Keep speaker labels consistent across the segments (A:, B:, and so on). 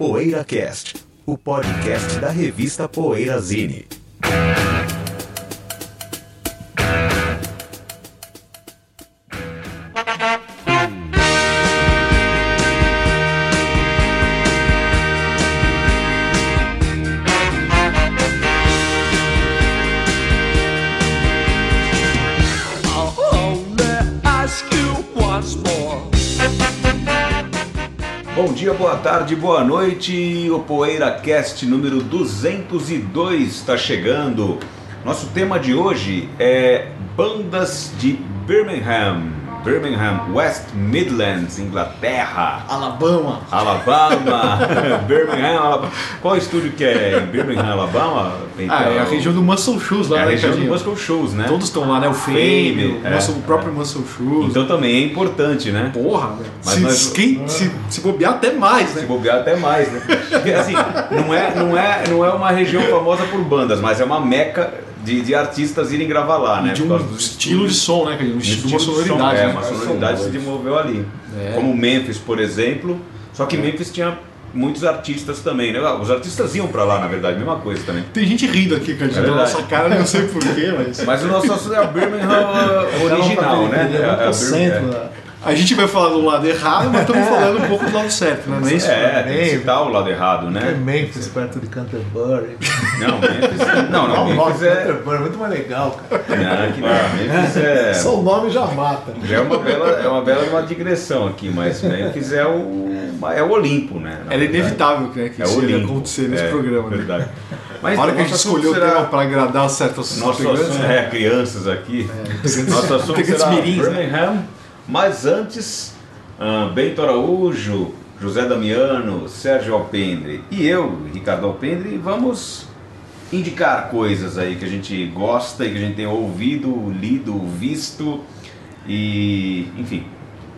A: PoeiraCast, o podcast da revista Poeirazine.
B: Tarde, boa noite. O PoeiraCast número 202 está chegando. Nosso tema de hoje é bandas de Birmingham, Birmingham, West Midlands, Inglaterra.
C: Alabama.
B: Alabama, Birmingham, Alabama. Qual estúdio que é em Birmingham, Alabama?
C: Ah, é a região do Muscle Shoes lá,
B: É a
C: né,
B: região do? Muscle Shows, né?
C: Todos estão lá, né? O Fame,
B: Fame,
C: o,
B: é,
C: Muscle- o próprio
B: é.
C: Muscle Shoes.
B: Então também é importante, né?
C: Porra, velho.
B: Mas
C: Se,
B: nós-
C: quem, se, se bobear até mais,
B: Se
C: né?
B: bobear até mais, né? Porque, assim, não é, não, é, não é uma região famosa por bandas, mas é uma meca de, de artistas irem gravar lá, né?
C: de um estilo de som, né? Um estilo,
B: de
C: sonoridade.
B: É,
C: né?
B: Uma sonoridade se desenvolveu ali.
C: É.
B: Como Memphis, por exemplo. Só que Memphis tinha muitos artistas também, né? Os artistas iam pra lá, na verdade, mesma coisa também.
C: Tem gente rindo aqui, Cadinho,
B: É
C: da nossa cara, não sei porquê, mas...
B: Mas o nosso assunto é a Birmingham original, né? É, é a Birmingham-
C: A gente vai falar do lado errado, mas estamos falando um pouco do lado certo, né? Não é isso?
B: É, tem que citar o lado errado,
D: É
B: né?
D: Memphis, perto de Canterbury.
B: Não, Memphis. Não, não,
D: Não,
B: Memphis é.
D: Canterbury é muito mais legal, cara.
B: Não, que não, Memphis é.
D: Só o nome já mata.
B: Já é uma bela, é uma bela uma digressão aqui, mas Memphis é o, é o Olimpo, né?
C: Era
B: verdade.
C: inevitável né, que
B: É
C: isso ia
B: Olimpo.
C: acontecer nesse
B: É,
C: programa. Né?
B: Verdade.
C: A
B: Mas
C: hora que a gente escolheu o tema para agradar certas
B: Nosso assunto
C: né?
B: é crianças aqui. Nosso assunto será
C: mirins, né?
B: Mas antes, ah, Bento Araújo, José Damiano, Sérgio Alpendre e eu, Ricardo Alpendre, vamos indicar coisas aí que a gente gosta e que a gente tem ouvido, lido, visto e, enfim,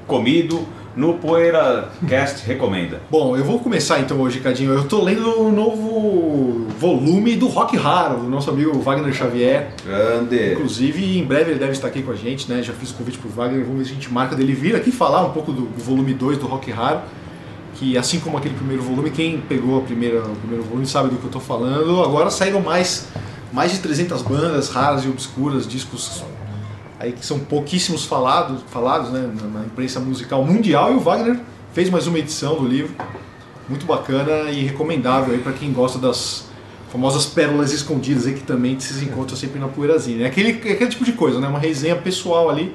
B: comido no PoeiraCast Recomenda.
C: Bom, eu vou começar então hoje, Cadinho. Eu tô lendo o novo volume do Rock Raro, do nosso amigo Wagner Xavier.
B: Grande!
C: Inclusive, em breve ele deve estar aqui com a gente, né? Já fiz o convite pro Wagner, vamos ver se a gente marca dele vir aqui falar um pouco do, do volume 2 do Rock Raro. Que assim como aquele primeiro volume, quem pegou a primeira, o primeiro volume sabe do que eu tô falando. Agora saíram mais, mais de 300 bandas raras e obscuras, discos aí que são pouquíssimos falados, falados né, na, imprensa musical mundial. E o Wagner fez mais uma edição do livro, muito bacana e recomendável para quem gosta das famosas pérolas escondidas aí que também se encontra sempre na Poeirazinha. É aquele, é aquele tipo de coisa, né? Uma resenha pessoal ali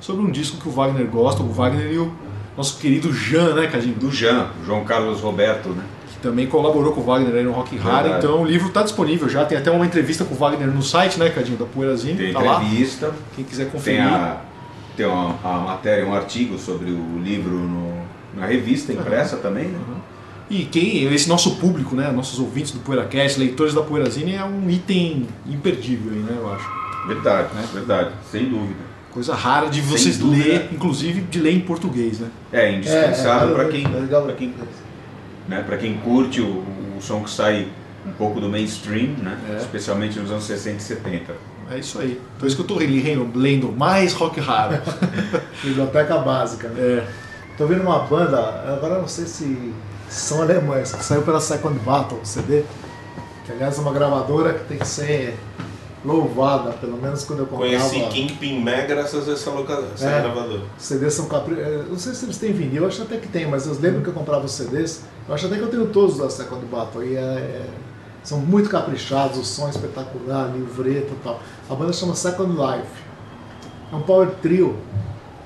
C: sobre um disco que o Wagner gosta, o Wagner e o nosso querido Jean, né, Cadinho?
B: Do Jean, João Carlos Roberto, né?
C: Também colaborou com o Wagner aí no Rock Raro.
B: Verdade.
C: Então o livro está disponível já. Tem até uma entrevista com o Wagner no site, né, Cadinho? Da Poeirazinha.
B: Tem
C: tá lá.
B: entrevista.
C: Quem quiser
B: Tem,
C: conferir.
B: a, tem uma, a matéria, um artigo sobre o livro no- na revista impressa também, né?
C: E quem, esse nosso público, né, nossos ouvintes do PoeiraCast, leitores da Poeirazine, é um item imperdível aí, né, eu acho.
B: Verdade, verdade, sem dúvida.
C: Coisa rara de vocês
B: dúvida.
C: ler, inclusive de ler em português, né?
B: É indispensável
D: É, é,
B: para quem,
D: é
B: quem, né, pra quem curte o, o som que sai um pouco do mainstream, né?
C: É.
B: especialmente nos anos 60 e 70.
C: É isso aí. Então é isso que eu tô lendo, mais rock raro.
D: Biblioteca básica. Né?
C: é.
D: Tô vendo uma banda, agora não sei se são alemães, que saiu pela Second Battle, CD. Que aliás é uma gravadora que tem que ser louvada, pelo menos quando eu comprava.
E: Conheci Kingpin Mega graças a essa, loca... essa
D: É.
E: gravadora.
D: Os CDs são capri... eh, Não sei se eles têm vinil, eu acho até que tem, mas eu lembro que eu comprava os CDs. Eu acho até que eu tenho todos da Second Battle. E é- é- são muito caprichados, o som é espetacular, livreto e tal. A banda chama Second Life. É um power trio.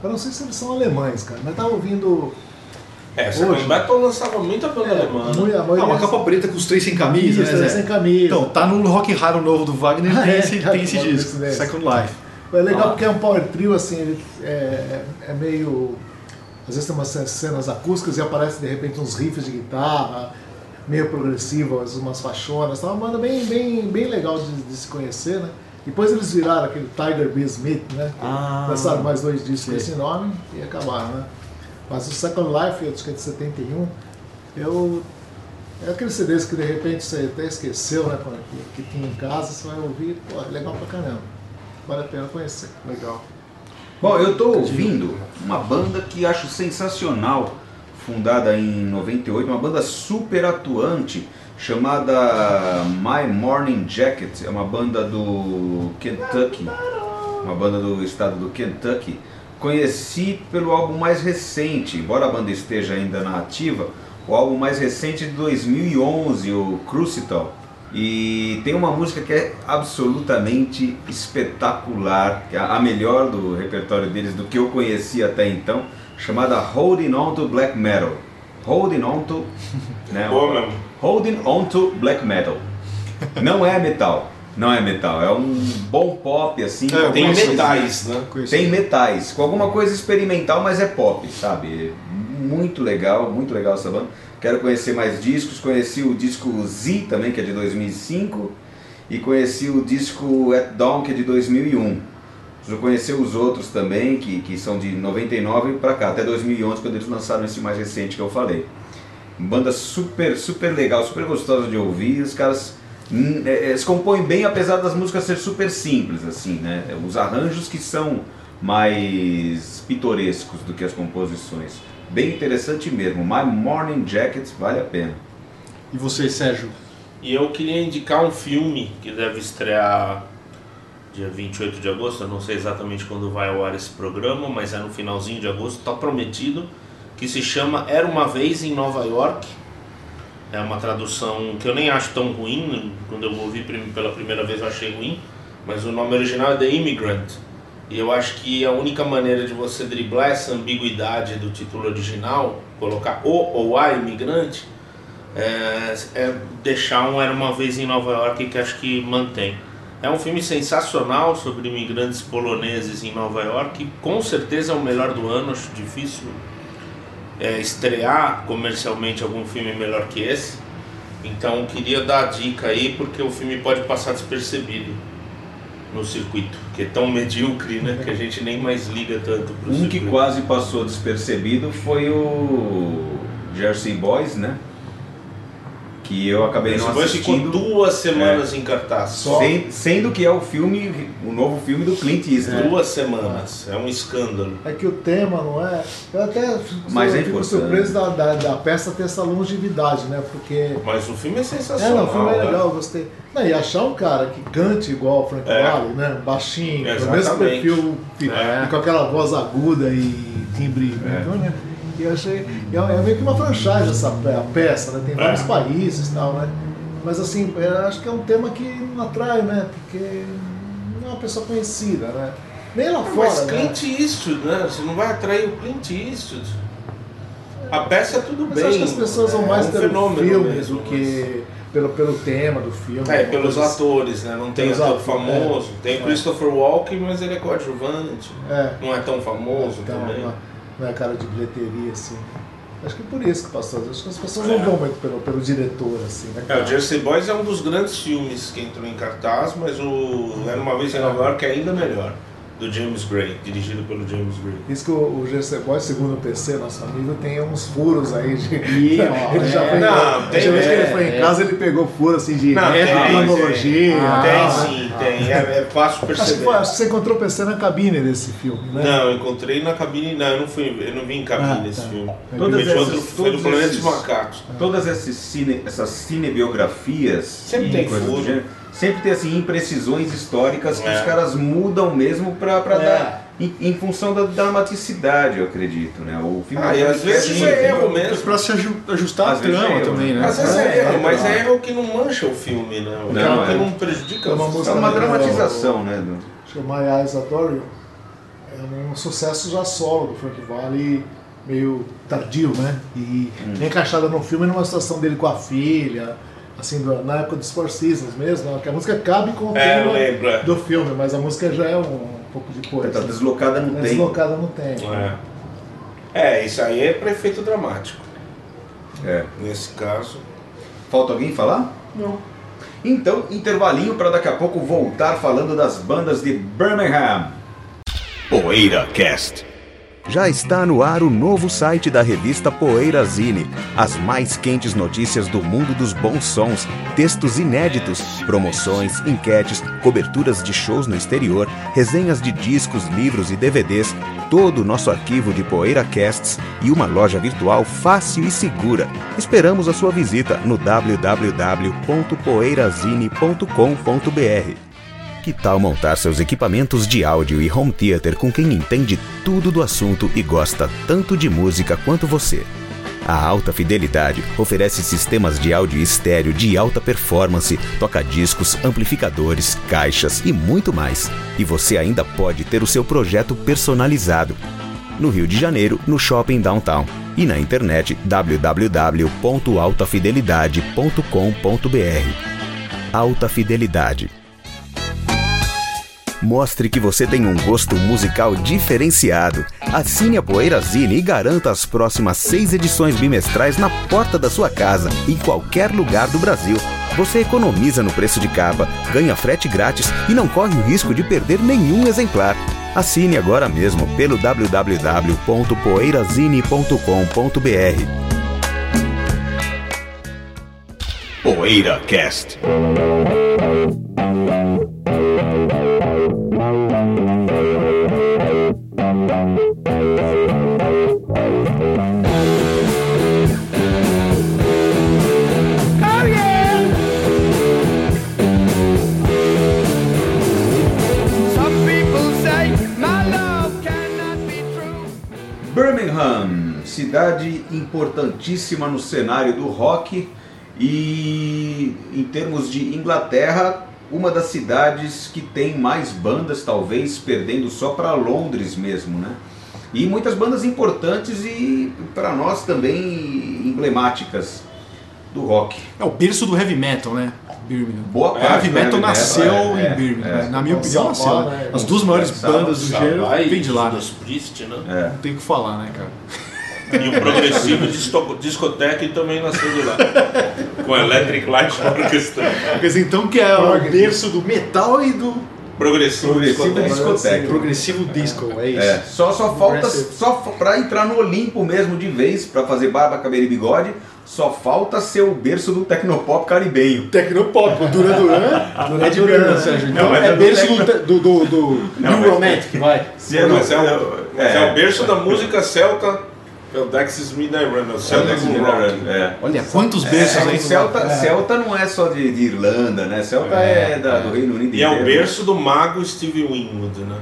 D: Eu não sei se eles são alemães, cara, mas tava ouvindo.
E: É, essa
D: Hoje.
E: Battle lançava muita banda alemã. né?
D: muito- a
C: Ah, uma capa preta com os três sem camisa,
D: Isso,
C: né,
D: sem camisa.
C: Então, tá no rock raro novo do Wagner,
D: Ah,
C: tem
D: é?
C: esse, tem esse disco,
D: desse.
C: Second Life.
D: É legal
C: Ah.
D: porque é um power trio, assim, ele é, é meio. Às vezes tem umas cenas acústicas e aparece de repente uns riffs de guitarra, meio progressivas, umas fachonas. Tá uma banda bem, bem, bem legal de, de se conhecer, né? Depois eles viraram aquele Tiger B. Smith, né?
C: Ah,
D: Lançaram mais dois discos com esse nome e acabaram, né? Mas o Second Life, acho que é de 71, eu. É aqueles CDs que de repente você até esqueceu, né? Que, que tinha em casa, você vai ouvir, pô, é legal pra caramba. Vale a pena conhecer.
C: Legal.
B: Bom, eu tô ouvindo uma banda que acho sensacional fundada em 98, uma banda super atuante chamada My Morning Jacket, é uma banda do Kentucky, uma banda do estado do Kentucky. Conheci pelo álbum mais recente, embora a banda esteja ainda na ativa, o álbum mais recente de 2011, o Crucital. E tem uma música que é absolutamente espetacular, que é a melhor do repertório deles, do que eu conhecia até então, chamada Holding On to Black Metal. Holding On to. Né. Holding On to Black Metal. Não é metal, não é metal, é um bom pop assim.
C: É,
E: Tem metais, né?
B: Tem metais, com alguma coisa experimental, mas é pop, sabe? Muito legal, muito legal essa banda. Quero conhecer mais discos. Conheci o disco Z também, que é de 2005. E conheci o disco At Dawn, que é de 2001. Preciso conhecer os outros também, que, que são de 99 pra cá, até 2011, quando eles lançaram esse mais recente que eu falei. Banda super, super legal, super gostosa de ouvir. Os caras é, é, se compõem bem, apesar das músicas ser super simples, assim, né? Os arranjos que são mais pitorescos do que as composições. Bem interessante mesmo. My Morning Jacket vale a pena.
C: E você, Sérgio?
E: E eu queria indicar um filme que deve estrear dia 28 de agosto, eu não sei exatamente quando vai ao ar esse programa, mas é no finalzinho de agosto, está prometido, que se chama Era Uma Vez em Nova York. É uma tradução que eu nem acho tão ruim, quando eu ouvi pela primeira vez eu achei ruim, mas o nome original é The Immigrant. E eu acho que a única maneira de você driblar essa ambiguidade do título original, colocar o ou a imigrante, é, é deixar um Era Uma Vez em Nova York que acho que mantém. É um filme sensacional sobre imigrantes poloneses em Nova York, com certeza é o melhor do ano, acho difícil é, estrear comercialmente algum filme melhor que esse. Então queria dar a dica aí porque o filme pode passar despercebido no circuito, que é tão medíocre, né, que a gente nem mais liga tanto pro
B: Um que
E: circuito.
B: quase passou despercebido foi o Jersey Boys, né? Que eu acabei não
E: Depois ficou
B: assistindo.
E: duas semanas em cartaz.
B: Sem- sendo que é o filme, o novo filme do Clint Eastwood.
E: Duas semanas. É um escândalo.
D: É que o tema não é. Eu até fico,
B: Mas é
D: fico surpreso da, da, da peça ter essa longevidade, né? Porque.
E: Mas o filme é
D: É,
E: sensacional.
D: não, o filme é
E: né?
D: legal, eu gostei. Não, e achar um cara que cante igual o Frank
E: É.
D: Valley, né? Baixinho, com o mesmo perfil, e,
E: É.
D: e com aquela voz aguda e timbre.
B: É.
D: né? E eu achei. É, é meio que uma franchise essa peça, né? Tem vários
E: É.
D: países e tal, né? Mas assim, eu acho que é um tema que não atrai, né? Porque não é uma pessoa conhecida, né? Nem lá fora.
E: Mas
D: né?
E: Clint Eastwood, né? Você não vai atrair o Clint Eastwood. A peça é tudo
D: Mas
E: bem.
D: eu acho que as pessoas vão
E: é
D: mais
E: um
D: pelo
E: fenômeno
D: filme
E: mesmo,
D: do que pelo, pelo tema do filme.
E: mas- É,
D: uma
E: pelos
D: coisa assim.
E: atores, né? Não tem ator famoso.
D: é.
E: Tem
D: É.
E: Christopher Walken, mas ele é coadjuvante.
D: É.
E: Não é tão famoso
D: Então,
E: também.
D: não, não é cara de bilheteria, assim. Acho que por isso que passou. Acho que as pessoas
E: É.
D: não vão muito pelo, pelo diretor, assim, né?
E: É, o Jersey Boys é um dos grandes filmes que entrou em cartaz, mas o Era Uma Vez em Nova York é ainda melhor. Do James Gray, dirigido pelo James Gray.
D: Diz que o, o GC Boy, segundo o PC, nosso amigo, tem uns furos aí de.
C: Ih, ó,
D: ele já
C: é.
D: foi.
E: Não, tem,
D: tem vez que ele
E: é,
D: foi em
C: é.
D: casa, ele pegou furo assim de
E: Não, tem,
D: cronologia.
E: tem,
D: né?
E: sim, tem. É, é fácil
D: Acho que,
E: perceber.
D: foi, acho que você encontrou o PC na cabine desse filme, né?
E: Não, eu encontrei na cabine. Não, eu não fui, eu não vi em cabine
D: Ah,
E: esse
D: tá.
E: filme.
B: Todas essas-
E: outro, foi do Planeta dos Macacos.
B: Todas essas, cine, essas cinebiografias
E: Sempre tem furo.
B: Sempre tem assim imprecisões históricas que
E: É.
B: os caras mudam mesmo pra, pra
D: É.
B: dar em, em função da dramaticidade, eu acredito, né? O filme
E: Ah, e às vezes
B: Sim,
E: é erro mesmo.
C: Pra se aju- ajustar
B: Às
C: a
B: vezes
C: trama
B: é
C: também, né?
E: Às vezes é,
D: É,
E: erro,
D: é,
E: mas
D: é.
E: é erro que não mancha o filme, né? O
B: Não,
E: que
B: é.
E: não prejudica
D: É uma música
B: É uma dramatização, né? do-
D: Chama My Eyes Adore. É um sucesso já solo do Frank Valley, meio tardio, né? E
B: Hum.
D: encaixada no filme numa situação dele com a filha, assim, do- na época dos Four Seasons mesmo, né? que a música cabe com o
E: É,
D: tema
E: é.
D: do filme, mas a música já é um, um pouco depois.
B: Tá
D: né?
B: deslocada no
D: É
B: tempo.
D: deslocada no tempo.
E: É. É, isso aí é para efeito dramático.
B: É.
E: Nesse caso.
B: Falta alguém falar?
D: Não.
B: Então, intervalinho para daqui a pouco voltar falando das bandas de Birmingham.
A: Poeira Cast. Já está no ar o novo site da revista Poeirazine. As mais quentes notícias do mundo dos bons sons, textos inéditos, promoções, enquetes, coberturas de shows no exterior, resenhas de discos, livros e DVDs, todo o nosso arquivo de PoeiraCasts e uma loja virtual fácil e segura. Esperamos a sua visita no www.poeirazine.com.br. Que tal montar seus equipamentos de áudio e home theater com quem entende tudo do assunto e gosta tanto de música quanto você? A Alta Fidelidade oferece sistemas de áudio estéreo de alta performance, toca-discos, amplificadores, caixas e muito mais. E você ainda pode ter o seu projeto personalizado. No Rio de Janeiro, no Shopping Downtown. E na internet www.altafidelidade.com.br. Alta Fidelidade. Mostre que você tem um gosto musical diferenciado. Assine a Poeirazine e garanta as próximas seis edições bimestrais na porta da sua casa, em qualquer lugar do Brasil. Você economiza no preço de capa, ganha frete grátis e não corre o risco de perder nenhum exemplar. Assine agora mesmo pelo www.poeirazine.com.br. PoeiraCast.
F: Some
B: Cidade importantíssima no cenário do rock e em termos de Inglaterra, uma das cidades que tem mais bandas, talvez perdendo só para Londres mesmo, né? E muitas bandas importantes e para nós também emblemáticas do rock.
C: É o berço do heavy metal, né? Birmingham.
B: Boa parte
C: heavy
B: do
C: metal
B: heavy
C: nasceu
B: metal, é,
C: em
B: é,
C: Birmingham.
B: é.
C: né? Na minha opinião, nasceu.
D: Sabá,
C: né?
D: né?
C: As duas maiores bandas do gênero vêm de lá, né?
E: Judas Priest, né?
B: É.
C: Não tem o que falar, né, cara?
E: E o progressivo disco- discoteca também nasceu de lá. Com Electric Light Orchestra.
C: Quer dizer, então que é o berço do metal e do
E: Progressivo,
B: Progressivo
E: discoteca.
B: discoteca.
C: progressivo disco, é isso.
B: É, só, só falta, só pra entrar no Olimpo mesmo de vez, pra fazer barba, cabelo e bigode, só falta ser o berço do tecnopop caribenho.
C: Tecnopop, o Duran Duran é de
D: Duran?
C: Sérgio.
B: Não,
C: Então
B: mas
C: é
B: é
C: berço do, do, do, do
B: Não,
C: Romantic, vai.
B: Se
E: Mas é, o, mas é
B: é.
E: o berço da música celta, é o Dexys Midnight Runner, o Celta
B: Celta
E: com Rock.
B: é.
C: Olha quantos berços
B: É,
C: aí.
B: Celta, Celta não é só de, de Irlanda, né? Celta é, da- do Reino Unido
E: E é o berço do mago Steve Winwood, né?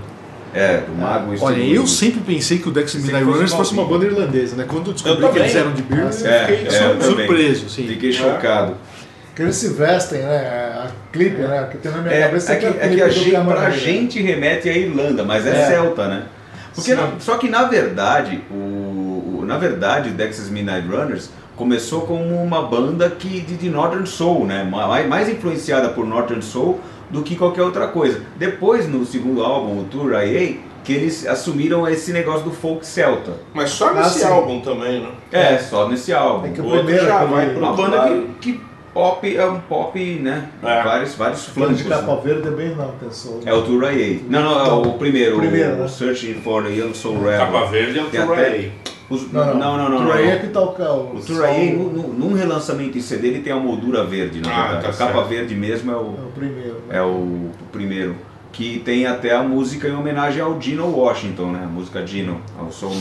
B: É, do Mago
C: Olha,
B: Steve
C: eu sempre pensei que o Dex
B: Pensei
C: Midnight Runners fosse uma banda irlandesa, né? Quando eu descobri
E: Eu
C: que eles eram de Birmingham, eu
B: É,
C: fiquei
B: é, eu
C: surpreso, sim.
B: Fiquei chocado.
D: Que eles se vestem, né? A clipe, né? Que tem na minha
B: É,
D: cabeça
B: é que,
D: o
B: é que a gente, pra
D: né?
B: gente remete à Irlanda, mas é,
D: É.
B: celta, né? Porque só que na verdade, o, o- na verdade, o Dexys Midnight Runners começou como uma banda que de, de Northern Soul, né? Mais, mais influenciada por Northern Soul do que qualquer outra coisa. Depois, no segundo álbum, o Tour IA, que eles assumiram esse negócio do folk celta.
E: Mas só
D: Ah,
E: nesse álbum também, né?
B: É, só nesse álbum.
D: É que
E: O
D: o primeiro
E: já
D: aquele-
E: vai pro-
B: Uma banda que, que pop é um pop, né?
E: É.
B: Vários, vários flancos.
D: de
B: né?
D: capa verde é bem não, pessoal.
B: É o Tour IA. Não, não, é o primeiro.
D: O primeiro,
B: o
D: né?
B: Searching for the Young Soul Rebel.
E: Capa Verde é o Tour IA.
B: Os-
D: Não, não,
B: não, não, não.
D: É que tá o carro.
B: O no- num relançamento em CD, ele tem a moldura verde, na
E: Ah, tá
B: a capa verde mesmo é
D: É
B: o,
D: o primeiro. né?
B: é o, o primeiro. Que tem até a música em homenagem ao Dino Washington, né? A música Dino, ao Soul Man.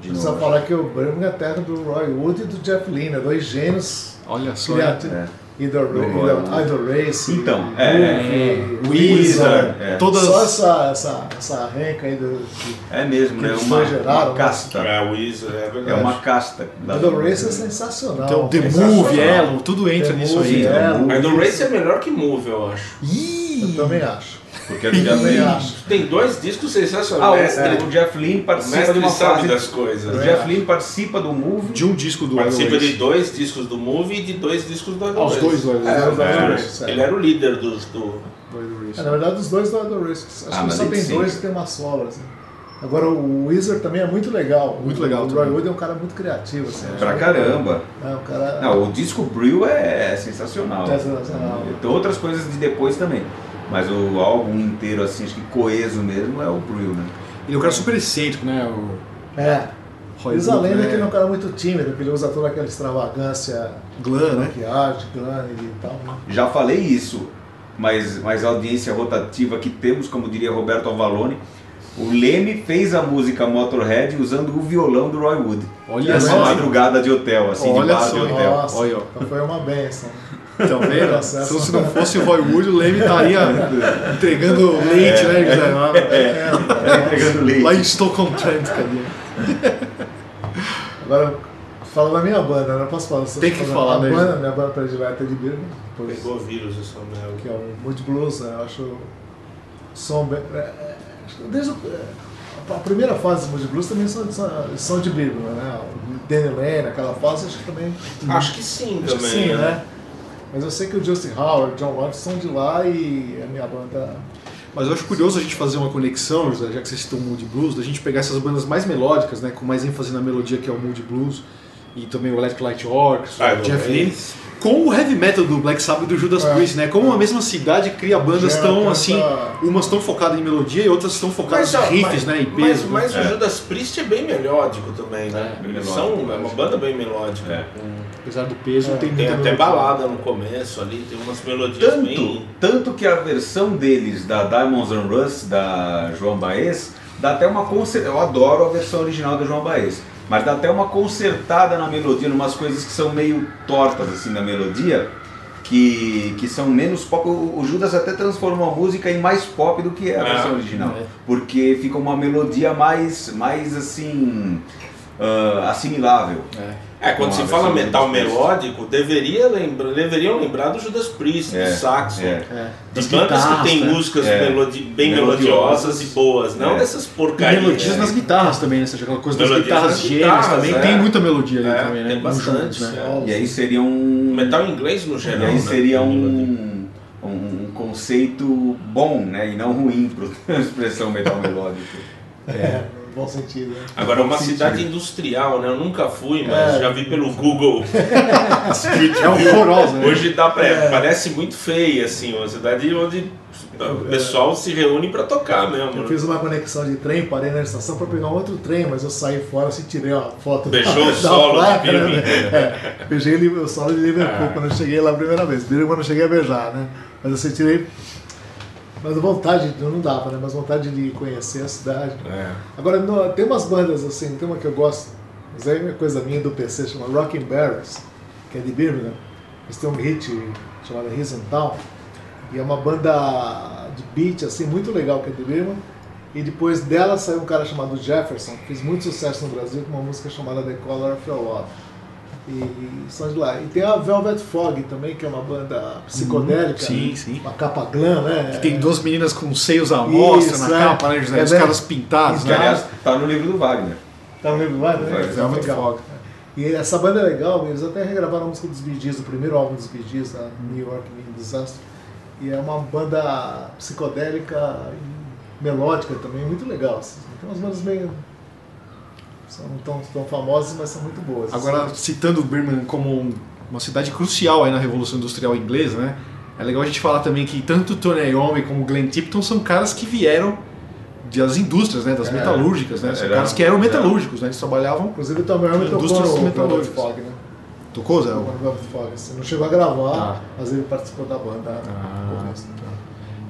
B: Dino
D: Precisa
B: Washington.
D: falar que o Birmingham é a terra do Roy Wood e do Jeff Lynne, né? dois gênios
C: Olha só.
D: criativos.
B: É. Roy Wood.
D: Idol Race.
B: Então,
D: e-
B: é,
D: e-
B: Weezer, é.
C: Todas
D: Só essa, essa, essa renca aí do. que-
B: É mesmo,
D: Que
B: né? Uma,
D: geraram,
B: uma
D: né?
B: casta.
E: É, Weezer, é
B: É
E: verdade.
B: uma casta. da-
D: Idol Race é sensacional.
C: Então, The
D: Sensacional.
C: Move, Elo, tudo entra
D: The
C: nisso aí.
B: é.
E: Idol
D: Weezer.
E: Race é melhor que Move, eu acho.
D: Eu também acho.
B: Porque ele já tem.
E: dois discos
B: Ah,
E: sensacionais.
B: o,
E: Mestre,
B: o Jeff Lynne
E: o
B: participa
E: mestre
B: de uma
E: sabe
B: fase.
E: das coisas.
B: O
E: né?
B: Jeff Lynne participa do Move.
C: De um disco do
E: Participa
C: Idol
E: de dois discos do Move e de dois discos do Idol
C: Ah, os
E: Race.
C: dois do Idol
D: É, os dois
E: É,
D: do Race, é.
E: ele era o líder dos, do...
C: Do Idol.
D: É, na verdade, os dois do Idol Race. Acho
B: Ah,
D: que só tem
B: sim.
D: dois que tem umas solas. Né? Agora, o Weezer também é muito legal.
C: Muito legal
D: O Roy. Wood é um cara muito criativo. Assim,
B: Pra caramba.
D: É, um cara.
B: Não, o disco Brill é sensacional.
D: É sensacional.
B: Tem outras coisas de depois também. Mas o álbum inteiro, assim, acho que coeso mesmo é o Brill, né?
C: Ele é um cara super excêntrico, né? O
D: É.
C: Roy
D: Diz a
C: Wood,
D: lenda
C: né?
D: que ele é um cara muito tímido, que ele usa toda aquela extravagância,
C: Glam, né?
D: maquiagem, glam e tal. né?
B: Já falei isso, mas, mas a audiência rotativa que temos, como diria Roberto Avalone, o Leme fez a música Motorhead usando o violão do Roy Wood.
C: Olha
B: Essa
C: só.
B: madrugada de hotel, assim,
C: Olha
B: de bar
C: só.
B: de hotel.
D: Nossa,
C: Olha,
D: então foi uma benção.
C: Então. Se, se não fosse o Roy Wood, o Leme estaria entregando leite, né? Lá-
B: É, entregando leite.
C: Lá em Stockholm-Trent, cadê?
D: Agora, fala da minha banda, né? Eu posso falar?
C: Tem que falar, né,
D: banda, minha banda predileta é de pois-
E: Pegou vírus essa merda.
D: que é o Mood Blues, né? Eu acho o som bem... é, é, que Desde o- é, a primeira fase do Mood Blues também são, de Birmingham, né? O Danny Lane, aquela fase, acho que também...
E: Acho que sim
D: Acho que
E: também.
D: sim, né? Mas eu sei que o Justin Howard, John Watts são de lá e a minha banda...
C: Mas eu acho curioso a gente fazer uma conexão, José, já que vocês citam o Mood Blues, da gente pegar essas bandas mais melódicas, né, com mais ênfase na melodia, que é o Mood Blues, e também o Electric Light Orchestra,
E: Ah,
C: o Jeff. Lynne, com o heavy metal do Black Sabbath e do Judas
D: É.
C: Priest, né? Como a mesma cidade cria bandas
D: Gera
C: tão assim, umas estão focadas em melodia e outras estão focadas
E: ó,
C: em riffs, né, e
E: mas,
C: peso.
E: mas
C: né?
E: o Judas Priest é bem melódico também, né?
B: É, melódico,
E: são é uma banda bem melódica.
B: É.
C: Apesar do peso,
D: É,
C: tem
E: Tem até balada no começo ali, tem umas melodias
B: Tanto,
E: bem.
B: tanto que a versão deles da Diamonds and Rust, da João Baez, dá até uma concer... Eu adoro a versão original do João Baez, mas dá até uma consertada na melodia, umas coisas que são meio tortas assim na melodia, que, que são menos pop. O o Judas até transformou a música em mais pop do que é a
E: É,
B: versão original,
C: é.
B: porque fica uma melodia mais, mais assim. Ah, assimilável.
E: É, quando
B: Uma
E: se fala metal melódico, deveria lembra, deveriam lembrar do Judas Priest,
B: É,
E: do Saxon.
B: é.
C: É.
E: Das
C: Das
E: bandas que
C: guitarras,
E: tem
C: né?
E: músicas
B: É.
E: melodi- bem
B: Melodiosas.
E: melodiosas e boas, não
B: É.
E: dessas
C: E
E: porcarias.
C: melodias
E: É.
C: nas guitarras também, né? Seja, aquela coisa das
E: Melodias
C: guitarras
E: nas
C: gêmeas
E: guitarras,
C: também.
E: é.
C: Tem muita melodia ali
E: É,
C: também, né?
E: tem bastante,
C: Juntos, né?
E: é.
B: E aí seria um.
E: Metal inglês no
B: E
E: geral.
B: aí
E: né?
B: seria um, um, um conceito bom, né? E não ruim para a expressão metal melódico.
D: É, no bom sentido, né?
E: Agora, é uma
B: Sentido.
E: cidade industrial, né? Eu nunca fui, mas
D: É.
E: já vi pelo Google.
C: É horrorosa, né?
E: Hoje dá pra,
D: É.
E: parece muito feia, assim, uma cidade onde o pessoal se reúne pra tocar mesmo.
D: Eu
E: né?
D: fiz uma conexão de trem, parei na estação para pegar um outro trem, mas eu saí fora assim, tirei uma foto
E: Beijou
D: da,
E: o solo de
D: placa, né? É, beijei o solo de Liverpool
E: Ah.
D: quando eu cheguei lá a primeira vez. Birmingham eu cheguei a beijar, né? Mas assim, tirei. Mas vontade, não dava, né? Mas vontade de conhecer a cidade.
E: É.
D: Agora, no- tem umas bandas assim, tem uma que eu gosto, mas aí é coisa minha do PC, chama Rockin' Berries, que é de Birmingham. Eles têm um hit chamado His and Town, e é uma banda de beat assim, muito legal que é de Birmingham. E depois dela saiu um cara chamado Jefferson, que fez muito sucesso no Brasil com uma música chamada The Color of Your Love. E são de lá. E tem a Velvet Fog também, que é uma banda psicodélica.
C: sim, sim.
D: Uma capa glam, né?
C: Que tem duas meninas com seios à mostra
D: Isso,
C: na
D: é.
C: capa, né, José?
D: É
C: Os caras pintados,
B: Que,
C: né?
B: aliás, tá no livro do Wagner.
D: Tá no livro, vai, né?
B: Vai,
D: Tá
C: Velvet
D: legal.
C: Fog.
D: E essa banda é legal, eles até regravaram a música dos Bee Gees, do primeiro álbum dos Bee Gees, da New York Mean Disaster. E é uma banda psicodélica e melódica também, muito legal. assim. Tem umas bandas meio. São tão, tão famosas, mas são muito boas.
C: Agora, citando Birmingham como um- uma cidade crucial aí na Revolução Industrial Inglesa, né? É legal a gente falar também que tanto Tony Iommi como Glenn Tipton são caras que vieram das indústrias, né? Das
D: É.
C: metalúrgicas, né? São
B: Era-
C: caras que eram
B: era-
C: metalúrgicos, né? Eles trabalhavam...
D: Inclusive York tocou
C: Indústrias
D: Velvet
C: metalúrgicas.
D: Fog, né?
C: Tocou, Zé?
D: Tocou Fog. Assim, não chegou a gravar,
C: Tá.
D: mas ele participou da banda
C: Ah,
D: começo.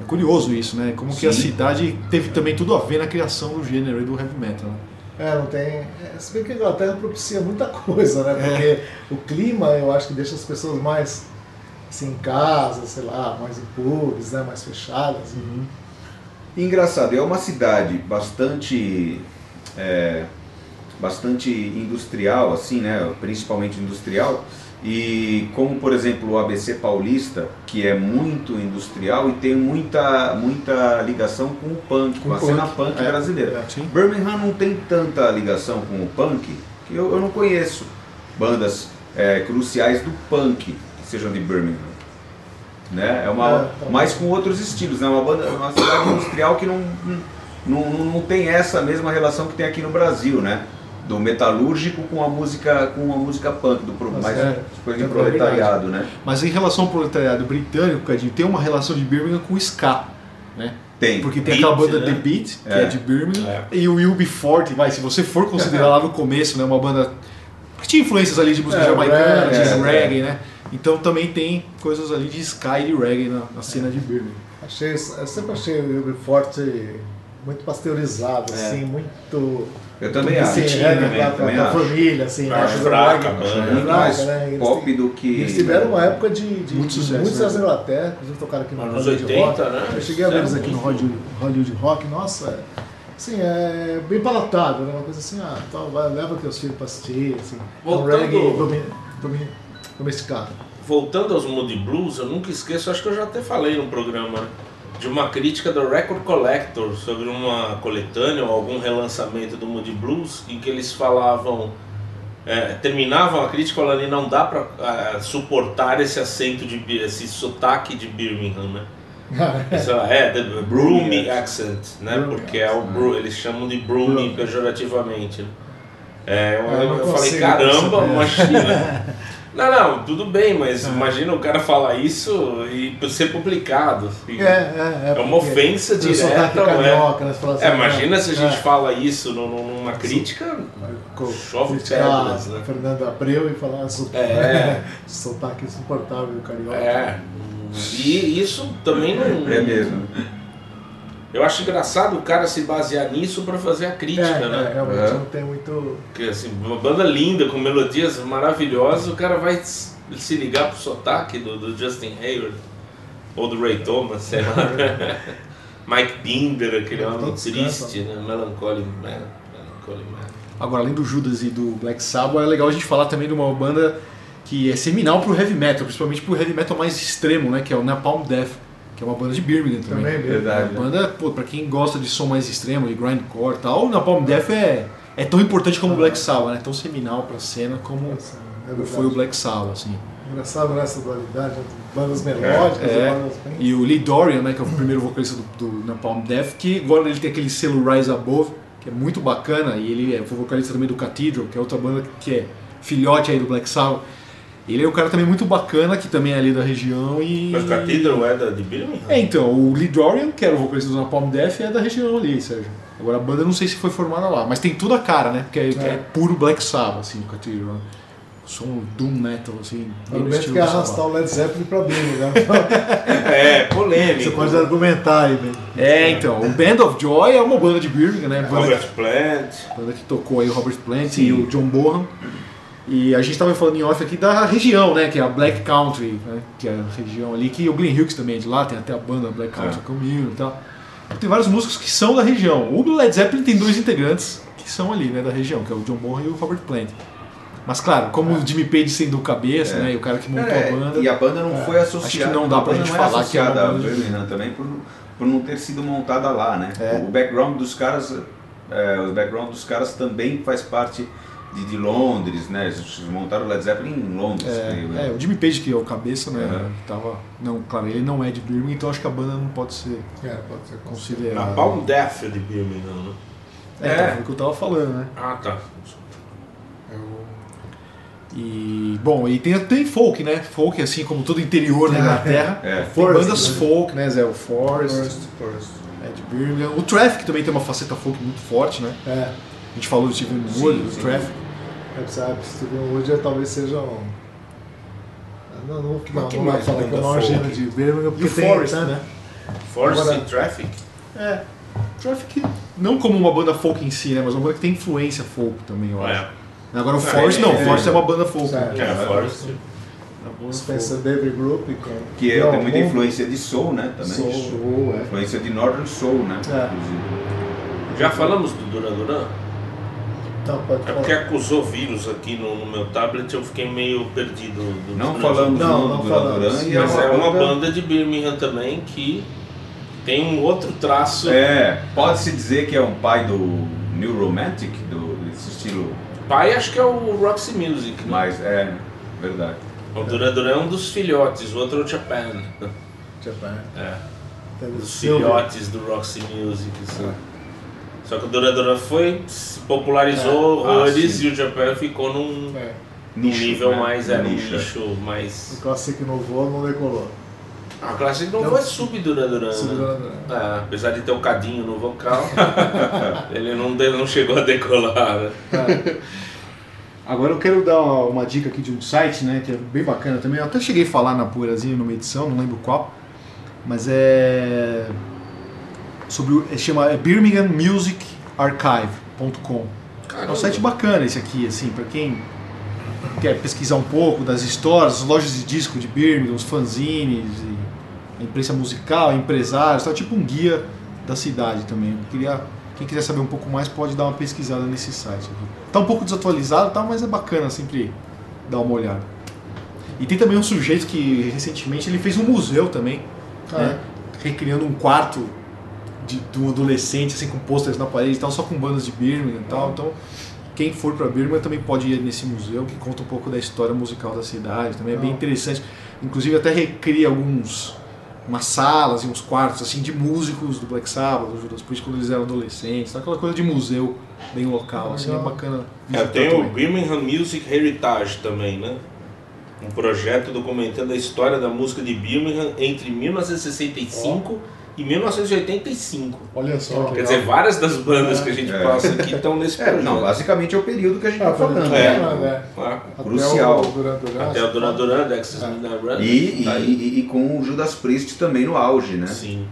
C: É curioso isso, né? Como que a
B: Sim.
C: cidade teve também tudo a ver na criação do gênero e do heavy metal. né?
D: É, não tem. É, se bem que a Inglaterra propicia muita coisa, né?
C: É.
D: Porque o clima eu acho que deixa as pessoas mais assim, em casa, sei lá, mais em pubs, né? Mais fechadas.
B: E engraçado, é uma cidade bastante é, bastante industrial, assim, né? Principalmente industrial. E como por exemplo o ABC Paulista, que é muito industrial e tem muita, muita ligação com o punk, com,
C: Com
B: a cena
C: punk, é,
B: brasileira.
C: é.
B: Birmingham não tem tanta ligação com o punk, que eu, eu não conheço bandas é, cruciais do punk que sejam de Birmingham. Né? É uma,
D: É, tá
B: mais com outros estilos, né? uma, banda, uma cidade industrial que não, não, não, não tem essa mesma relação que tem aqui no Brasil, né? Do metalúrgico com a música, com a música punk, do pro-
D: Mas
B: mais
C: é,
B: coisa de
D: é
B: proletariado, né?
C: Mas em relação ao proletariado britânico, Cadinho, tem uma relação de Birmingham com o ska. né?
B: Tem.
C: Porque tem
E: Beat,
C: aquela banda
E: né?
C: The Beat, que é,
B: É.
C: de Birmingham,
E: É.
C: e o Will Be Forte, vai, se você for considerar lá no começo, né, uma banda que tinha influências ali de música
D: É,
C: jamaicana, de
B: é,
C: reggae, né? Então também tem coisas ali de sky e de reggae na, na cena de Birmingham.
D: Achei, eu sempre achei o Yubi Forte muito pasteurizado, assim, muito.
B: Eu também acho.
D: assim,
B: Também,
D: reggae pra, pra,
B: também
D: pra
B: acho.
D: família, assim,
E: Acho
D: né?
E: fraca
D: Reggae.
E: banda.
B: É muito
D: Fraca,
B: mais
D: né? Eles
B: pop
D: têm-
B: do que.
D: Eles tiveram uma época de, de
C: Muito sucesso,
D: muito sucesso
C: né?
D: na Inglaterra, inclusive tocaram aqui no
E: Anos
D: Hollywood
E: 80,
D: Rock.
E: né?
D: Eu cheguei a ver eles aqui no. Hollywood, Hollywood Rock, nossa, é, assim, é bem palatável, né? Uma coisa assim, ah, então vai, leva teus filhos pra assistir, assim. É um
E: Voltando-
D: reggae domi, domi, domesticado.
E: Voltando aos Moody Blues, eu nunca esqueço, acho que eu já até falei no programa, né, de uma crítica do Record Collector sobre uma coletânea ou algum relançamento do Moody Blues, em que eles falavam, é, terminavam a crítica falando que não dá para suportar esse acento de esse sotaque de Birmingham, né? Isso é, the broomy accent, né?
D: Broomy
E: Porque é o bru, eles chamam de broomy pejorativamente. né? É, eu,
D: Ah, eu
E: eu falei, caramba,
D: perceber."
E: imagina. Não, não, tudo bem, mas imagina o cara falar isso e ser publicado. assim.
D: É, é,
E: É uma
D: porque
E: ofensa
D: tem o sotaque
E: direta, não é?
D: carioca, né? Você fala assim,
E: É, imagina se a gente
D: é,
E: fala isso num- numa crítica, chove pedras, né?
D: Fernando Abreu e falar so-
E: É.
D: sotaque insuportável do carioca.
E: É. E isso também não.
B: É mesmo.
E: Eu acho engraçado o cara se basear nisso pra fazer a
D: É,
E: crítica,
D: é,
E: né?
D: realmente
B: É.
D: não tem muito.
E: Porque assim, uma banda linda, com melodias maravilhosas, o cara vai se ligar pro sotaque do, do Justin Hayward ou do Ray Thomas, sei lá. Mike Binder, aquele homem triste, né? Melancholy Man. Melancholy Man.
C: Agora, além do Judas e do Black Sabbath, é legal a gente falar também de uma banda que é seminal pro heavy metal, principalmente pro heavy metal mais extremo, né? Que é o Napalm Death, que é uma banda de Birmingham também.
D: Também mesmo.
B: Verdade.
C: Uma banda, pô, pra quem gosta de som mais extremo, de grindcore e tal, o Napalm Death é, é tão importante como o Black Sabbath, né? Tão seminal pra cena como
D: É
C: foi o Black Sabbath, assim.
D: Engraçado nessa dualidade, né? bandas melódicas
C: É.
D: e bandas bem.
C: E o Lee Dorian, né, que é o primeiro vocalista do, do Napalm Death, que agora ele tem aquele selo Rise Above, que é muito bacana, e ele é, vocalista também do Cathedral, que é outra banda que é filhote aí do Black Sabbath. Ele é um cara também muito bacana, que também é ali da região e...
E: Mas o Cathedral é da de Birmingham?
C: É, então, o Lee Dorian, que era o vocalista do Napalm Death, é da região ali, Sérgio. Agora a banda não sei se foi formada lá, mas tem tudo a cara, né? Porque é,
D: É.
C: é puro Black Sabbath, assim, o Cathedral. né? Som doom metal, assim,
D: argumento que é arrastar
C: Sabbath.
D: o Led Zeppelin pra Birmingham. Né?
E: É, polêmico.
D: Você pode argumentar aí, Ben.
C: É, então, o Band of Joy é uma banda de Birmingham, né? Banda,
E: Robert Plant.
C: banda que tocou aí o Robert Plant e o John Bonham. E a gente estava falando em off aqui da região, né? Que é a Black Country, né? Que é a região ali, que o Glenn Hughes também é de lá, tem até a banda Black Country
B: É.
C: Community e tal. Tem vários músicos que são da região. O Led Zeppelin tem dois integrantes que são ali, né, da região, que é o John Bonham e o Robert Plant. Mas claro, como o Jimmy Page sendo o cabeça,
B: É.
C: né, e o cara que montou
B: É,
C: a banda.
B: E a banda não foi associada.
C: Acho que não dá pra gente
B: é
C: falar que é
B: a
C: banda
B: Birmingham também por, por não ter sido montada lá, né?
C: É.
B: O background dos caras, é, o background dos caras também faz parte de, de Londres, né? Eles montaram o Led Zeppelin em Londres, creio,
C: É,
B: né?
C: é, o Jimmy Page que é o cabeça, né?
B: Uhum.
C: Tava, não, claro, ele não é de Birmingham, então acho que a banda não pode ser
D: É, pode ser
C: considerada.
E: Napalm Death é de Birmingham, né?
C: É, então, foi o que eu tava falando, né?
E: Ah, tá.
C: E, bom, e tem, tem folk, né? Folk, assim como todo o interior da Inglaterra.
B: É.
C: Tem
D: Forest,
C: bandas
D: né?
C: folk, né? Zé? O Forest,
D: Forest, Forest.
C: é de Birmingham. O Traffic também tem uma faceta folk muito forte, né?
D: É,
C: A gente falou do Steven
B: Sim,
C: Wood, do
B: sim.
C: Traffic.
D: é, sabe, Steven Wood talvez seja um. Não, não, não,
E: que
D: não falar que é uma agenda de Birmingham, porque
C: E o
D: tem,
C: Forest,
D: né?
C: né?
E: Force
D: Agora-
E: Traffic?
C: É. Traffic, não como uma banda folk em si, né? Mas uma banda que tem influência folk também, eu acho.
E: É.
C: Agora o
E: Ah,
C: Forest
E: é,
C: não, o
E: é,
C: Forest é
E: é.
C: uma banda folk.
D: Certo.
C: né?
E: É, Forest.
C: Uma banda
D: Spencer David Group, que,
B: Que é,
D: é
B: tem muita
D: bom-
B: influência de soul, né? Também.
D: Soul, soul, é.
B: Influência de Northern Soul, né?
D: É.
B: Inclusive.
E: Já falamos do Duran Duran?
D: Então, pode
E: É porque acusou vírus aqui no, no meu tablet, eu fiquei meio perdido. Do
B: Não falamos
D: Não,
B: não,
D: não
B: do Duran
D: falamos.
B: Duran,
E: Mas
B: é
E: é uma
B: banda-
E: banda de Birmingham também que tem um outro traço.
B: É, pode-se dizer que é um pai do New Romantic, do, desse estilo,
E: Pai acho que é o Roxy Music, né?
B: mas é verdade.
E: O Duran Duran é um dos filhotes, o outro é o Japan.
D: Japan.
E: É, os filhotes do Roxy Music. assim. Só que o Duran Duran foi, se popularizou
B: É. Ah,
E: horrores
B: sim.
E: e o Japan ficou num,
D: É.
E: num nível
B: né?
E: mais, é,
B: Nicho, é.
E: nicho mais...
D: O Classic inovou, não decolou.
E: A Classic Novo é sub Duran Duran.
D: Sub
E: né?
D: Duran.
E: É, apesar de ter o cadinho no vocal, ele não, não chegou a decolar. Né?
C: Agora eu quero dar uma, uma dica aqui de um site, né, que é bem bacana também. Eu até cheguei a falar na Poeirazinha numa edição, não lembro qual, mas é sobre o, é, chama é birminghammusicarchive.com. É um site bacana esse aqui, assim, para quem quer pesquisar um pouco das histórias, as lojas de disco de Birmingham, os fanzines, a imprensa musical, empresários, tá tipo um guia da cidade também. Eu queria, quem quiser saber um pouco mais pode dar uma pesquisada nesse site. Aqui. Tá um pouco desatualizado, tá, mas é bacana sempre dar uma olhada. E tem também um sujeito que recentemente ele fez um museu também,
D: Ah,
C: né? recriando um quarto de, de um adolescente assim com pôsteres na parede e tal, só com bandas de Birmingham e tal. Então, quem for para Birmingham também pode ir nesse museu que conta um pouco da história musical da cidade. Também é bem interessante. Inclusive até recria alguns umas salas e uns quartos assim de músicos do Black Sabbath, do Judas Priest quando eles eram adolescentes, tá? aquela coisa de museu bem local, assim, é bacana.
E: É,
C: visitar
E: tem o
C: também.
E: Birmingham Music Heritage também, né? Um projeto documentando a história da música de Birmingham entre 1965 e 1985.
D: Olha só.
E: Quer dizer, várias das bandas que a gente
B: É.
E: passa aqui estão nesse
B: É,
E: projeto.
B: não, basicamente é o período que a gente
D: Ah,
B: tá falando.
E: É.
B: né?
D: né?
E: Ah,
D: Até
B: Crucial.
D: o Duran Duran.
E: Até o Duran Duran, Dexys Midnight Run.
B: E,
E: tá
B: e, e- com o Judas Priest também no auge, né?
E: Sim.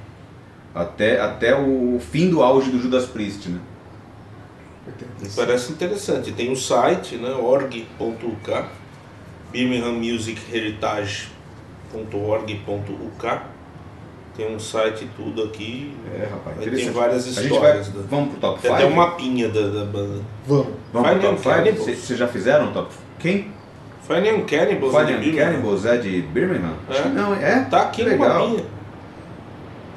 B: Até, até o fim do auge do Judas Priest, né?
E: Me parece interessante. Tem um site, né, org.uk, birminghammusicheritage.org.uk. Tem um site e tudo aqui.
B: É, rapaz,
E: tem várias histórias.
B: vai,
E: da-
B: vamos pro top
E: Tem
B: 5?
E: até um mapinha da, da banda.
D: Vamos.
B: Vamos pro top
E: Fine
B: 5?
E: Cannibals.
B: Vocês já fizeram o top Quem?
E: Fine and Cannibals é
B: Fine
E: Birmingham.
B: Cannibals é de Birmingham?
E: É.
B: Acho que não, é?
E: Tá aqui
B: Que
E: no
B: legal.
E: mapinha.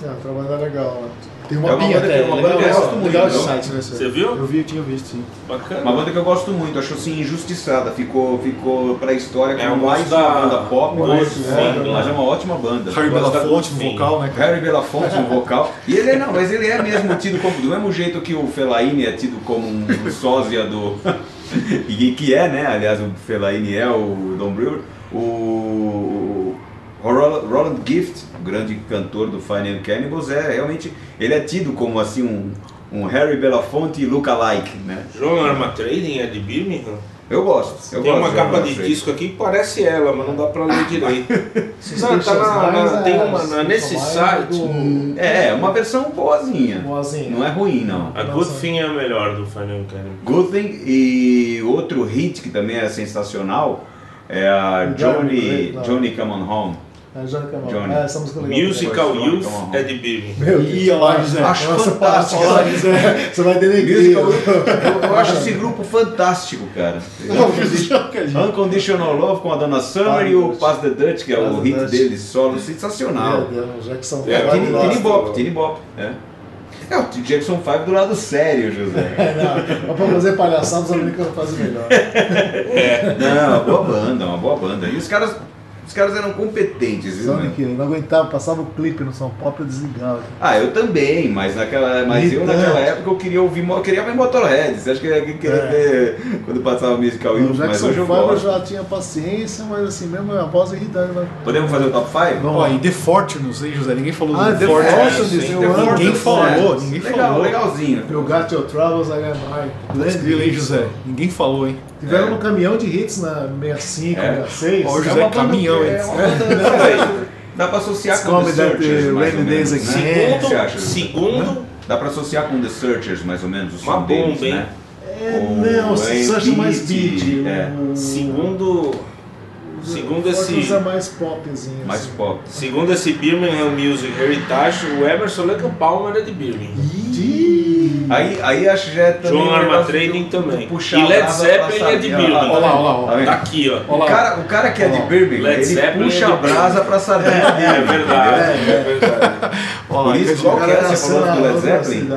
D: É, o trabalho é legal. Né? Tem
B: É
D: uma
B: uma
D: pinha
B: banda
D: até.
B: que- uma
D: legal,
B: banda que eu
D: legal,
B: gosto muito,
C: Legal esse
B: então.
C: site, né?
E: Você viu?
C: Eu vi, eu tinha visto, sim.
E: Bacana.
B: Uma banda que eu gosto muito, acho assim injustiçada, ficou, ficou pra história
E: É,
B: como mais uma
E: da-
B: banda pop,
E: gosto
B: mas, é, mas
E: né?
B: é uma ótima banda.
C: Harry Belafonte no vocal, né? cara?
B: Harry Belafonte no vocal. E ele é, não, mas ele é mesmo tido como, do mesmo jeito que o Fellaini é tido como um sósia do. e que é, né? Aliás, o Fellaini é o Don Brewer. O Roland, Gift, o grande cantor do Fine and Cannibals, é realmente. Ele é tido como assim um, um Harry Belafonte lookalike, né?
E: João Arma Trading é de Birmingham.
B: Eu gosto. Eu
E: tem
B: gosto
E: uma
B: de
E: capa de disco aqui que parece ela, mas não dá pra ler direito. Não, tá na- na- tem
D: é,
E: uma- na- nesse site.
D: do-
B: É, é uma versão boazinha.
D: Boazinha.
B: Não é ruim, não.
E: A
D: Nossa.
E: Good Thing é a melhor do Final Cannibal.
B: Good Thing e outro hit que também é sensacional é a
D: Johnny.
B: Johnny Come On Home.
D: É, Johnny Cameron.
B: Johnny.
D: É, essa música é legal.
E: Musical Youth é de Birmingham.
D: Meu Deus.
C: lá, José.
B: Acho
D: Nossa,
B: fantástico.
D: Olha lá, José. Você vai denegrir.
B: Musical eu, eu acho esse grupo fantástico, cara. Unconditional Love com a Dona Summer e o Pass the Dutch, que é o hit deles, solo sensacional.
D: Meu Deus, Jackson
B: É. Tiny Bop, Tiny Bop. É. é o Jackson 5 do lado sério, José.
D: É, não, mas pra fazer palhaçada, os americanos fazem melhor.
B: Não, uma boa banda, uma boa banda. E os caras, os caras eram competentes, viu? né?
D: Sonic, eu não aguentava, passava o clipe no São Paulo e eu desligava.
B: Ah, eu também, mas naquela, mas eu naquela época eu queria ouvir, eu queria ver Motorhead. Você acha que eu ia querer
D: É.
B: ver quando passava Musical
D: O
B: Youth? Mas hoje eu
D: 5 eu já tinha paciência, mas assim, mesmo a voz irritante. Mas...
B: Podemos fazer o top 5?
D: Vamos lá.
C: e The Fortunes, hein, José? Ninguém falou
D: Ah,
C: do
D: The
C: Fortunes.
D: Fortunes, eu
E: The
D: amo.
C: Ninguém falou,
B: É,
C: ninguém
B: legal,
C: falou.
B: legalzinho.
D: You got your troubles, I got mine.
C: Grilo, hein, José? Ninguém falou, hein?
D: Tiveram
B: É.
D: no caminhão de hits na 65,
B: É.
D: 66.
C: Ó, o
B: É uma
C: caminhão?
B: É dá pra associar com The Searchers, mais ou menos, né?
E: Segundo, segundo
B: Dá pra associar com The Searchers, mais ou menos, o
E: Uma
B: som deles, né?
D: É, não, acha mais
B: beat, é.
D: o-
E: segundo, segundo esse,
D: é mais popzinho.
B: Mais
D: assim.
B: pop.
E: segundo esse Birmingham Music Heritage, o Emerson Lake Palmer é de Birmingham.
B: Aí, aí acho que já é também.
E: João
B: um
E: Arma Trading também.
B: puxar
E: E Led Zeppelin é de. Birmingham.
C: Olha lá, olha lá, olha
B: Tá
C: lá.
B: vendo?
E: Tá aqui, ó.
B: O cara, o cara que é de Birmingham,
E: Led
B: ele
E: Zeppelin
B: puxa
E: é
B: a brasa pra sardinha
E: É
B: dele.
E: verdade,
B: entendeu?
E: é verdade.
C: Olha
B: Por
C: lá,
B: isso,
C: que
B: qual que é? Você falou
D: na
B: do Led Zeppelin?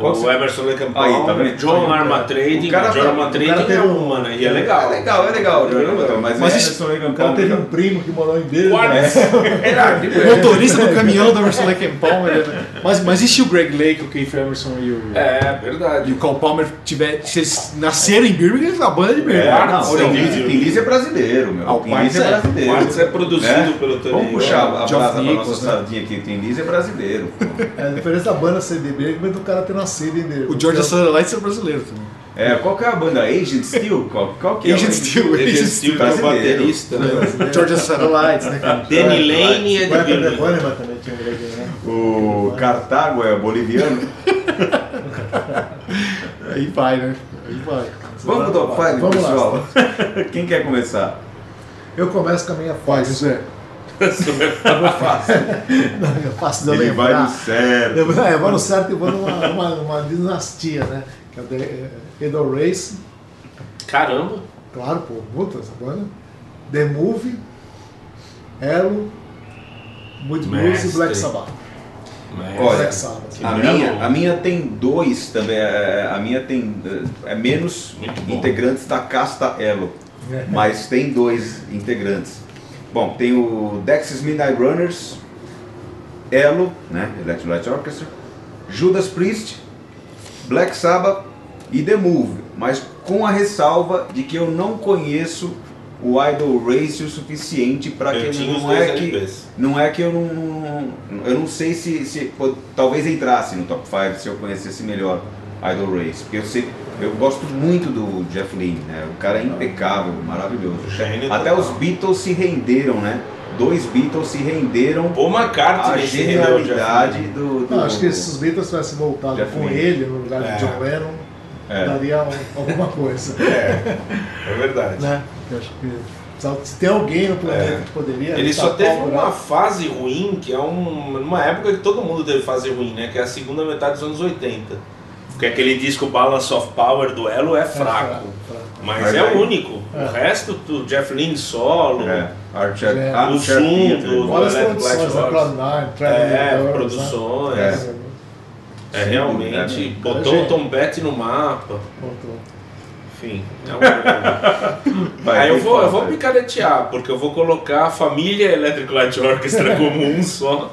E: O Emerson
B: Aí, tá
E: Palmer,
B: vendo?
E: John Arma Trading,
B: O cara-
E: John Arma Trading é
D: um-
E: uma, né? E é legal.
B: É legal, é legal.
E: É.
B: Mas, é Emerson
D: O cara teve um primo que morou em Birmingham.
E: Quartz. Era,
C: O
E: verdade.
C: motorista do caminhão do Emerson Palmer. né? Mas, mas e se o Greg Lake, o Keith Emerson e o,
E: É,
C: e
E: verdade.
C: o Carl Palmer tiver, se eles nasceram em Birmingham, a banda é de
B: É,
C: Birmingham.
B: não,
E: Quartz,
B: Tim
E: né?
B: Lizzy- Tim Lizzy é brasileiro, meu.
C: Ah, o
B: é
C: é.
B: brasileiro.
E: Quartz é produzido
B: Né?
E: pelo Tony
B: Vamos puxar a brasa pra
C: Nichols,
B: nossa
C: né?
B: sardinha aqui. Tim Lizzy é brasileiro.
D: É, a diferença da banda ser de Birmingham é do cara ter nascido em Birmingham.
C: O Georgia
D: Então,
C: Satellites é brasileiro também.
B: É, qual que é a banda? Agent Steel? Qual, qual que é?
C: Agent
B: o-
C: Steel, Agent
E: é
C: Steel.
E: o
B: brasileiro.
E: baterista, né?
C: Georgia Satellites, né?
E: Danny Lane é de.
D: Bunnyman também tinha um né?
B: O Cartago é boliviano.
C: Aí vai, né? Aí vai.
B: Vamos pro top 5,
D: Vamos lá.
B: pessoal. Quem quer começar?
D: Eu começo com a minha
C: Vai,
D: fase.
C: José.
D: Não, é fácil de eu
B: Ele vai
D: lembrar.
B: no certo.
D: Eu, é, eu vou no certo e vou numa, numa, numa dinastia, né? Que é o The é, Edel Race,
E: Caramba.
D: claro, pô, puta essa banda. The Movie, Elo, Mood Blues e. Black Sabbath.
B: Olha,
D: Black Sabbath.
B: A minha, a minha tem dois também. é, A minha tem é, menos integrantes da casta Elo,
D: É.
B: mas tem dois integrantes. Bom, tem o Dexys Midnight Runners, Elo, né, Electric Light Orchestra, Judas Priest, Black Sabbath e The Move, mas com a ressalva de que eu não conheço o Idol Race o suficiente para que não é que
E: LPs.
B: não é que eu não. Eu não sei se. se pô, talvez entrasse no top 5 se eu conhecesse melhor Idol Race. Porque eu sei. Eu gosto muito do Jeff Lynne, né? O cara é impecável, maravilhoso.
E: Gênio
B: Até
E: total.
B: os Beatles se renderam, né? Dois Beatles se renderam
E: Paul McCartney se rendeu,
B: genialidade do, do.
D: Não, acho que se os Beatles tivessem voltado
B: Jeff
D: com ele no lugar
E: É.
D: de John Lennon,
B: É.
D: daria um- alguma coisa.
E: É, é verdade.
D: né? Eu acho que se tem alguém no planeta
E: É.
D: que poderia.
E: Ele só teve uma fase ruim, que é um, uma época que todo mundo teve fase ruim, né? Que é a segunda metade dos anos 80. Porque aquele disco Balance of Power do Elo é fraco.
D: fraco, fraco.
E: Mas,
B: Mas
E: é
B: aí-
E: o único.
D: É.
E: O resto, do Jeff Lynne solo,
B: É.
D: É.
B: Archer
E: O Zoom
B: Theater.
E: do-
D: Olha as
E: Electric Light
D: produções da
E: Orchestra.
D: Cloud9,
E: é,
D: Traveling Wilds,
E: produções.
D: né?
E: É,
B: Sim,
E: realmente.
D: é.
E: Botou o Tom Petty no mapa.
D: Voltou.
E: Enfim, é um... Aí eu vou, eu vou picaretear, porque eu vou colocar a família Electric Light Orchestra como um só.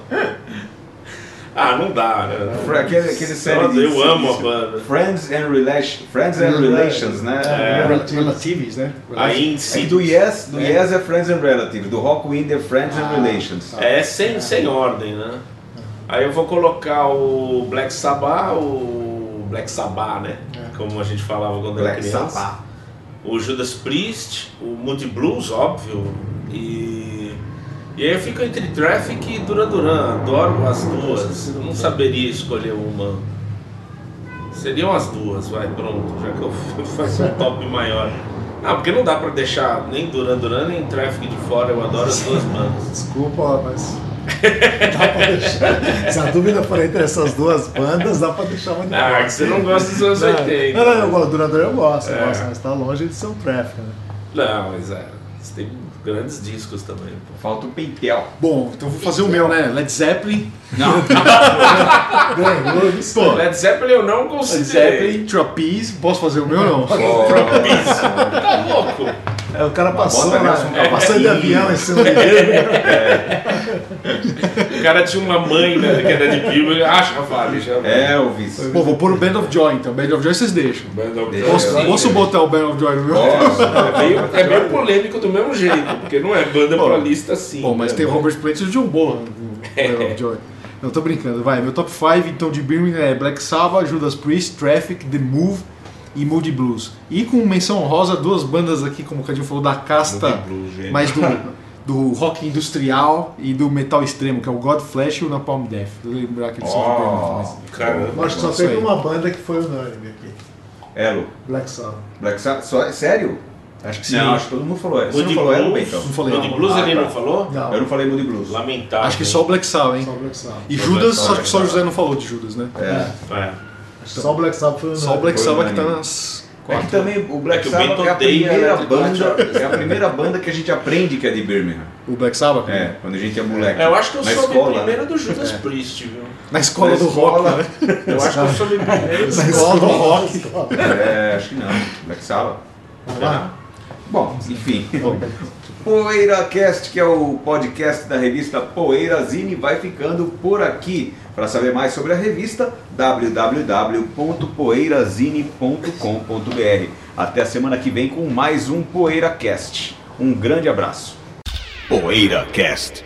E: Ah, não dá, né?
B: Aquele, aquele série
E: Eu,
B: de-
E: eu amo a banda.
B: Friends and, Relation, Friends and Relations, né?
E: É.
C: Relatives, né?
E: Aí em
B: É do Yes, do
E: É.
B: Yes é Friends and Relatives, do Rockwind é Friends and
D: Ah,
B: Relations.
D: tá.
E: É sem, sem ordem, né? Aí eu vou colocar o Black Sabbath, o Black Sabbath, né?
D: É.
E: Como a gente falava quando era
B: Black
E: criança.
B: Sabbath.
E: O Judas Priest, o Moody Blues, óbvio. E, e aí eu fico entre Traffic e Duran Duran. Adoro as duas. Eu não saberia escolher uma. Seriam as duas, vai, pronto. Já que eu faço um top maior. Ah, porque não dá pra deixar nem Duran Duran nem Traffic de fora. Eu adoro as duas bandas.
D: Desculpa, mas. Dá pra deixar. Se a dúvida for entre essas duas bandas, dá pra deixar uma de
E: Ah,
D: fora.
E: que você não gosta dos anos
D: Não,
E: 80.
D: Não, não, eu gosto. Durador eu gosto, eu
E: É.
D: gosto, mas tá longe de ser um traffic, né?
E: Não, mas é. Você tem grandes discos também. pô.
B: Falta o Peitel.
C: Bom, então eu vou fazer o meu, né? Led Zeppelin.
D: Isso.
C: Pô,
E: Led Zeppelin eu não
C: Led
E: considerei.
C: Zeppelin, Trapeze. Posso fazer o meu ou não?
E: Tá louco?
D: É, o cara passou, né? É, passou de avião em cima dele.
E: O cara tinha uma mãe, né, que era de Birmingham. Acha, vale, já.
B: Elvis.
C: Pô, vou pôr o Band of Joy então. Band of Joy vocês deixam.
B: Deixa.
C: Posso,
B: Sim.
C: posso botar o Band of Joy no meu?
E: É meio, é meio polêmico do mesmo jeito, porque não é banda
C: Pô,
E: pra lista assim.
C: Bom, mas
E: né?
C: tem o Robert Plant e o John Bonham no Band of Joy. Não, tô brincando. Vai, meu top 5 então de Birmingham é Black Sabbath, Judas Priest, Traffic, The Move e Moody Blues. E com menção honrosa, duas bandas aqui, como o Cadinho falou, da casta
E: Moody Blues,
C: mais do, do rock industrial e do metal extremo, que é o Godflesh e o Napalm Death. Eu lembrar que eles são de mas...
E: Caramba.
D: Que só teve uma banda que foi unânime aqui.
B: Elo.
D: Black Sabbath.
B: Black Sabbath. Só, sério?
C: Acho que sim.
B: Não, acho que todo mundo falou. Você não falou Elo,
E: Blues,
B: então?
C: Não falei,
E: Moody. Blues
B: Ah,
E: ele
B: tá.
E: não falou?
D: Não,
B: Eu não falei Moody Blues.
E: Lamentável.
C: Acho que só o Black Sabbath, hein?
D: só o Black Sabbath.
C: E
B: Só
C: Judas,
B: Black
C: acho que só o. José não falou de Judas, né?
B: É.
E: É.
D: Só o Black Sabbath foi unânime.
C: Só o Black Sabbath que tá
B: unânime.
C: Nas
B: É que
C: quatro.
B: também o Black
E: É
B: Sabbath é a primeira banda, é a primeira banda que a gente aprende que é de Birmingham.
C: O Black Sabbath?
B: É, quando a gente é moleque.
E: É, eu acho que eu
B: Na
E: soube
B: escola.
E: primeiro do Judas Priest, viu?
C: Na escola
B: Na
C: do
B: escola.
C: rock, né?
E: Eu acho que eu soube primeiro.
C: Na escola do rock.
B: É, acho que não. Black Sabbath.
D: Vamos lá?
B: Bom, enfim. PoeiraCast, que é o podcast da revista Poeirazine, vai ficando por aqui. Para saber mais sobre a revista, www.poeirazine.com.br. Até a semana que vem com mais um PoeiraCast. Um grande abraço.
A: PoeiraCast.